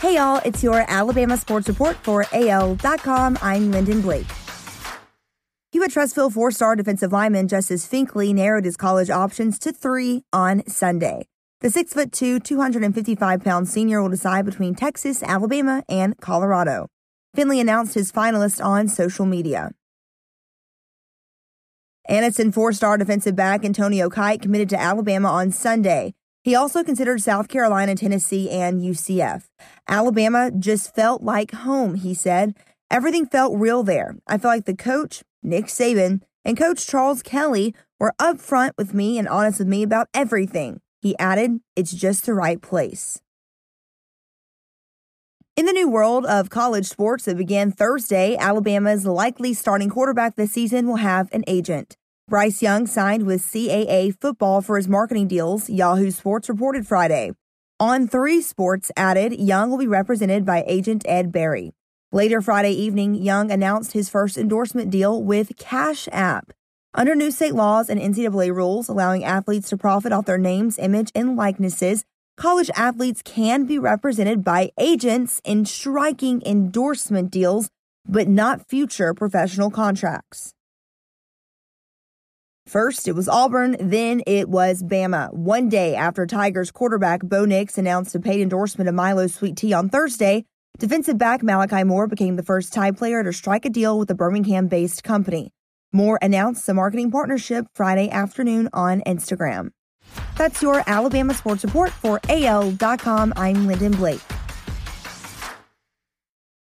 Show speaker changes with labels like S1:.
S1: Hey y'all, it's your Alabama Sports Report for AL.com. I'm Lyndon Blake. Hewitt-Trussville four star defensive lineman Justice Finkley narrowed his college options to three on Sunday. The 6'2, 255 pound senior will decide between Texas, Alabama, and Colorado. Finkley announced his finalists on social media. Anniston four star defensive back Antonio Kite committed to Alabama on Sunday. He also considered South Carolina, Tennessee, and UCF. Alabama just felt like home, he said. Everything felt real there. I felt like the coach, Nick Saban, and coach Charles Kelly were upfront with me and honest with me about everything. He added, It's just the right place. In the new world of college sports that began Thursday, Alabama's likely starting quarterback this season will have an agent. Bryce Young signed with CAA Football for his marketing deals, Yahoo Sports reported Friday. On 3 Sports added, Young will be represented by agent Ed Berry. Later Friday evening, Young announced his first endorsement deal with Cash App. Under new state laws and NCAA rules allowing athletes to profit off their names, image, and likenesses, college athletes can be represented by agents in striking endorsement deals, but not future professional contracts. First, it was Auburn, then it was Bama. One day after Tigers quarterback Bo Nix announced a paid endorsement of Milo's Sweet Tea on Thursday, defensive back Malachi Moore became the first Tide player to strike a deal with a Birmingham based company. Moore announced the marketing partnership Friday afternoon on Instagram. That's your Alabama Sports Report for AL.com. I'm Lyndon Blake.